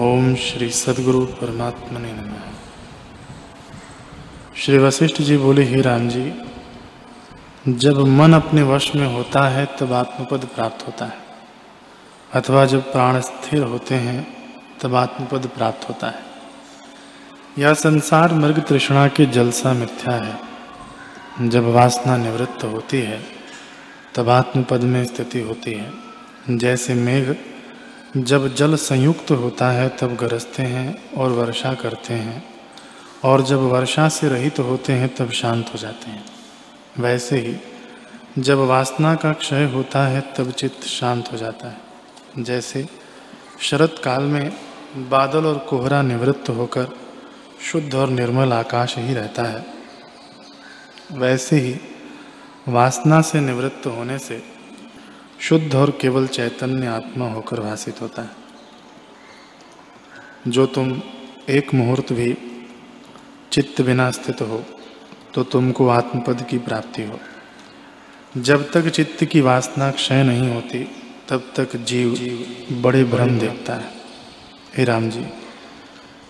ओम श्री सदगुरु परमात्मा ने नम। श्री वशिष्ठ जी बोले, ही राम जी, जब मन अपने वश में होता है, तब आत्मपद प्राप्त होता है। अथवा जब प्राण स्थिर होते हैं, तब आत्मपद प्राप्त होता है। यह संसार मृग तृष्णा के जलसा मिथ्या है। जब वासना निवृत्त होती है, तब आत्मपद में स्थिति होती है। जैसे मेघ जब जल संयुक्त होता है, तब गरजते हैं और वर्षा करते हैं। और जब वर्षा से रहित तो होते हैं, तब शांत हो जाते हैं। वैसे ही, जब वासना का क्षय होता है, तब चित्त शांत हो जाता है। जैसे शरत काल में बादल और कोहरा निवृत्त होकर शुद्ध और निर्मल आकाश ही रहता है। वैसे ही, वासना से निवृत्त होने से शुद्ध और केवल चैतन्य आत्मा होकर भाषित होता है। जो तुम एक मुहूर्त भी चित्त बिना स्थित हो तो तुमको आत्मपद की प्राप्ति हो। जब तक चित्त की वासना क्षय नहीं होती, तब तक जीव जीव बड़े भ्रम देखता है। हे राम जी,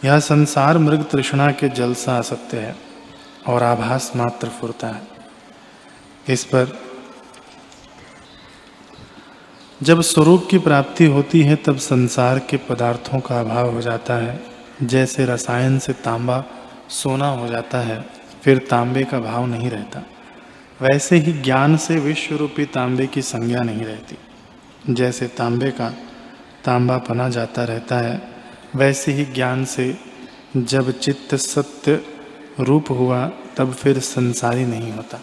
यह संसार मृग तृष्णा के जल सा असत्य है और आभास मात्र फुरता है। इस पर जब स्वरूप की प्राप्ति होती है, तब संसार के पदार्थों का अभाव हो जाता है। जैसे रसायन से तांबा सोना हो जाता है, फिर तांबे का भाव नहीं रहता। वैसे ही ज्ञान से विश्व रूपी तांबे की संज्ञा नहीं रहती। जैसे तांबे का तांबा पना जाता रहता है, वैसे ही ज्ञान से जब चित्त सत्य रूप हुआ, तब फिर संसारी नहीं होता।